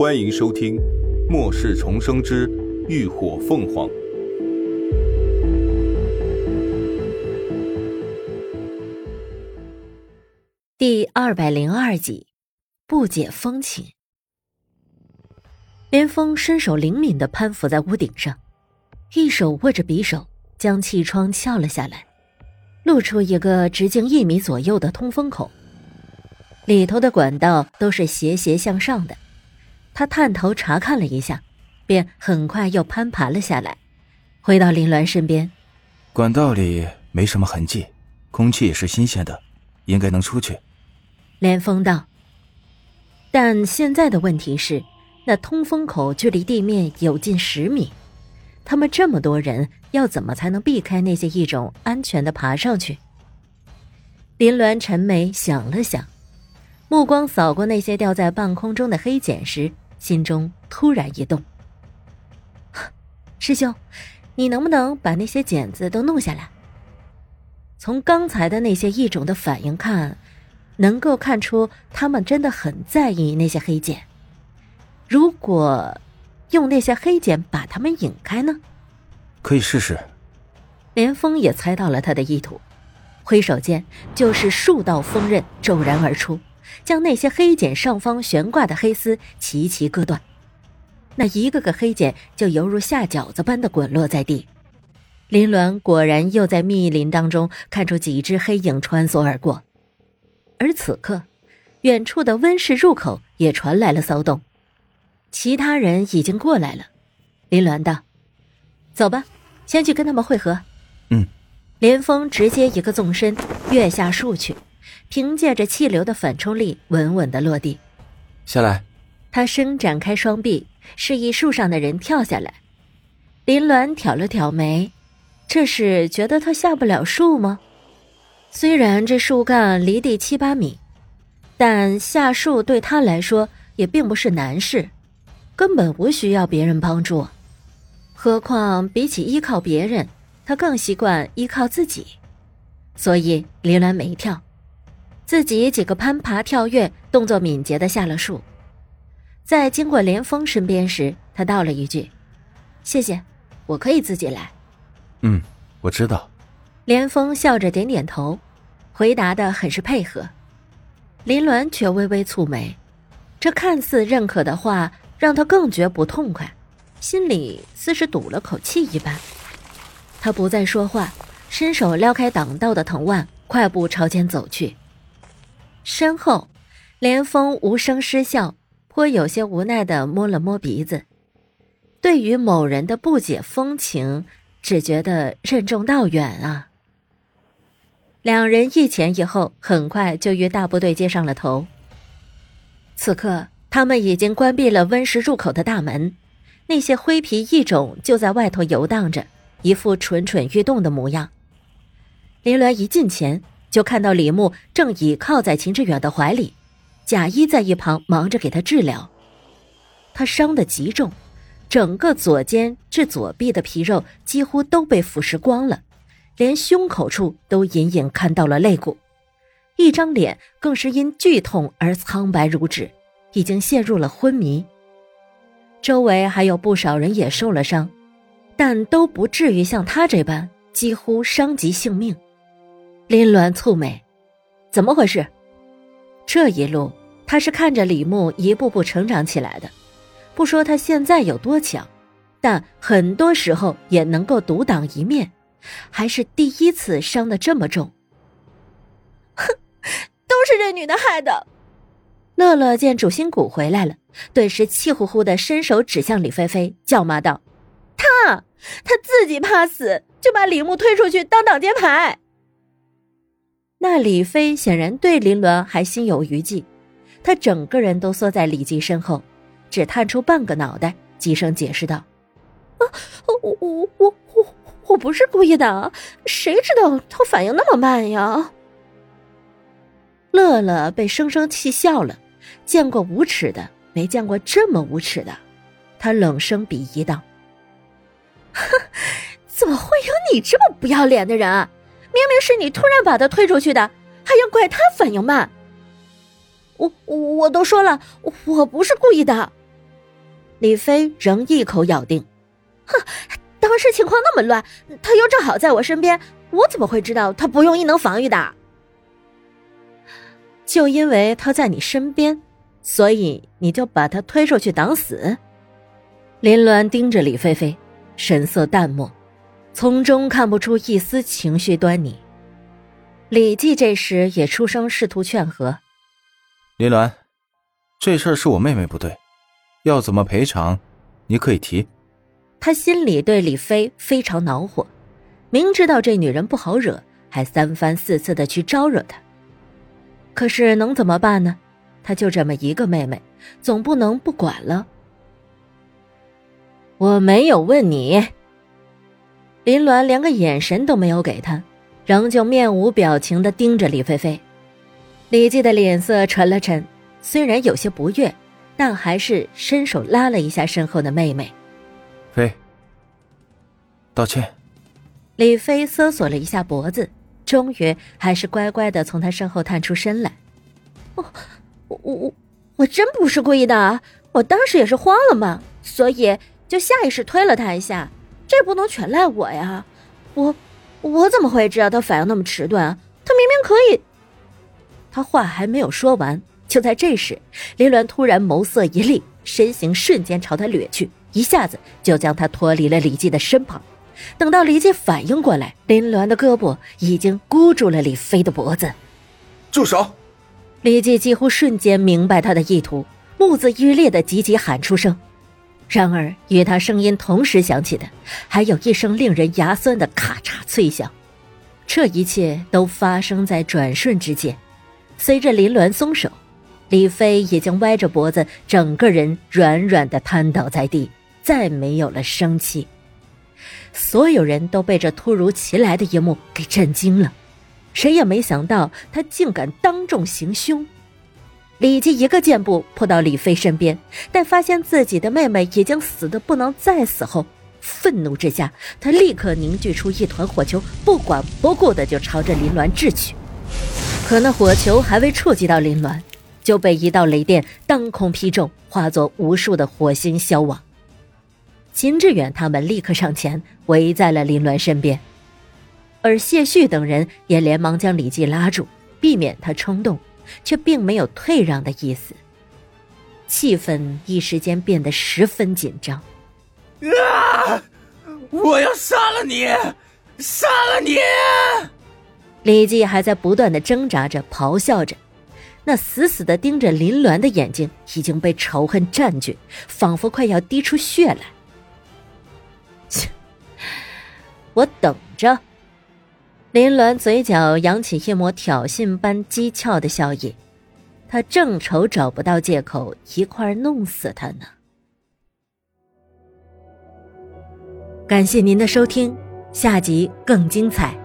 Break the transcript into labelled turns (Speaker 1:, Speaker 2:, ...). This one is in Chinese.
Speaker 1: 欢迎收听《末世重生之浴火凤凰》
Speaker 2: 第二百零二集，不解风情。连峰身手灵敏的攀附在屋顶上，一手握着匕首，将气窗撬了下来，露出一个直径一米左右的通风口。里头的管道都是斜斜向上的。他探头查看了一下，便很快又攀爬了下来，回到林鸾身边。
Speaker 3: 管道里没什么痕迹，空气也是新鲜的，应该能出去。
Speaker 2: 连峰道。但现在的问题是，那通风口距离地面有近十米，他们这么多人，要怎么才能避开那些异种，安全的爬上去？林鸾沉眉想了想，目光扫过那些掉在半空中的黑茧时。心中突然一动，师兄，你能不能把那些茧子都弄下来？从刚才的那些异种的反应看，能够看出他们真的很在意那些黑茧。如果用那些黑茧把他们引开呢？
Speaker 3: 可以试试。
Speaker 2: 连峰也猜到了他的意图，挥手间就是数道锋刃骤然而出。将那些黑茧上方悬挂的黑丝齐齐割断，那一个个黑茧就犹如下饺子般的滚落在地。林鸾果然又在密林当中看出几只黑影穿梭而过，而此刻，远处的温室入口也传来了骚动，其他人已经过来了。林鸾道：“走吧，先去跟他们会合。”
Speaker 3: 嗯。
Speaker 2: 连峰直接一个纵身跃下树去。凭借着气流的反冲力，稳稳的落地。
Speaker 3: 下来，
Speaker 2: 他伸展开双臂，示意树上的人跳下来。林鸾挑了挑眉，这是觉得他下不了树吗？虽然这树干离地七八米，但下树对他来说也并不是难事，根本无需要别人帮助。何况比起依靠别人，他更习惯依靠自己。所以林鸾没跳。自己几个攀爬跳跃，动作敏捷的下了树，在经过连峰身边时，他道了一句：“谢谢，我可以自己来。”“
Speaker 3: 嗯，我知道。”
Speaker 2: 连峰笑着点点头，回答的很是配合。林鸾却微微蹙眉，这看似认可的话，让他更觉不痛快，心里似是堵了口气一般。他不再说话，伸手撩开挡道的藤蔓，快步朝前走去。身后，连峰无声失笑，颇有些无奈的摸了摸鼻子。对于某人的不解风情，只觉得任重道远啊。两人一前一后，很快就与大部队接上了头。此刻，他们已经关闭了温室入口的大门，那些灰皮异种就在外头游荡着，一副蠢蠢欲动的模样。林鸾一近前。就看到李牧正倚靠在秦志远的怀里，贾一在一旁忙着给他治疗。他伤得极重，整个左肩至左臂的皮肉几乎都被腐蚀光了，连胸口处都隐隐看到了肋骨，一张脸更是因剧痛而苍白如纸，已经陷入了昏迷。周围还有不少人也受了伤，但都不至于像他这般几乎伤及性命。林鸾蹙眉，怎么回事？这一路他是看着李牧一步步成长起来的，不说他现在有多强，但很多时候也能够独当一面，还是第一次伤的这么重。
Speaker 4: 哼，都是这女的害的。
Speaker 2: 乐乐见主心骨回来了，顿时气呼呼的伸手指向李菲菲，叫骂道：“
Speaker 4: 他，他自己怕死，就把李牧推出去当挡箭牌。”
Speaker 2: 那李飞显然对林鸾还心有余悸，他整个人都缩在李记身后，只探出半个脑袋，低声解释道：“
Speaker 4: 啊，我我我我我不是故意的，谁知道他反应那么慢呀？”
Speaker 2: 乐乐被生生气笑了，见过无耻的，没见过这么无耻的，他冷声鄙夷道：“
Speaker 4: 哼，怎么会有你这么不要脸的人？”明明是你突然把他推出去的，还要怪他反应慢。我我都说了，我不是故意的。
Speaker 2: 李飞仍一口咬定：“
Speaker 4: 哼，当时情况那么乱，他又正好在我身边，我怎么会知道他不用异能防御的？
Speaker 2: 就因为他在你身边，所以你就把他推出去挡死？”林鸾盯着李菲菲，神色淡漠，从中看不出一丝情绪端倪。李记这时也出声试图劝和：“
Speaker 3: 林鸾，这事儿是我妹妹不对。”要怎么赔偿，你可以提。
Speaker 2: 他心里对李飞非常恼火，明知道这女人不好惹，还三番四次的去招惹她。可是能怎么办呢？他就这么一个妹妹，总不能不管了。我没有问你。林鸾连个眼神都没有给他，仍旧面无表情的盯着李菲菲。李记的脸色沉了沉，虽然有些不悦。但还是伸手拉了一下身后的妹妹，
Speaker 3: 菲。道歉。
Speaker 2: 李飞搜索了一下脖子，终于还是乖乖的从他身后探出身来。
Speaker 4: 哦，我我我真不是故意的，我当时也是慌了嘛，所以就下意识推了他一下，这不能全赖我呀。我我怎么会知道他反应那么迟钝？他明明可以。
Speaker 2: 他话还没有说完。就在这时，林鸾突然眸色一厉，身形瞬间朝他掠去，一下子就将他脱离了李记的身旁。等到李记反应过来，林鸾的胳膊已经箍住了李飞的脖子。
Speaker 1: 住手！
Speaker 2: 李记几乎瞬间明白他的意图，目眦欲裂的急急喊出声。然而，与他声音同时响起的，还有一声令人牙酸的咔嚓脆响。这一切都发生在转瞬之间，随着林鸾松手。李飞已经歪着脖子，整个人软软的瘫倒在地，再没有了生气。所有人都被这突如其来的一幕给震惊了，谁也没想到他竟敢当众行凶。李记一个箭步扑到李飞身边，但发现自己的妹妹已经死的不能再死后，愤怒之下，他立刻凝聚出一团火球，不管不顾的就朝着林鸾掷去。可那火球还未触及到林鸾。就被一道雷电当空劈中，化作无数的火星消亡。秦志远他们立刻上前围在了林鸾身边，而谢旭等人也连忙将李记拉住，避免他冲动，却并没有退让的意思。气氛一时间变得十分紧张。
Speaker 1: 啊！我要杀了你，杀了你！
Speaker 2: 李记还在不断的挣扎着，咆哮着。那死死的盯着林鸾的眼睛已经被仇恨占据，仿佛快要滴出血来。切！我等着。林鸾嘴角扬起一抹挑衅般讥诮的笑意，他正愁找不到借口一块弄死他呢。感谢您的收听，下集更精彩。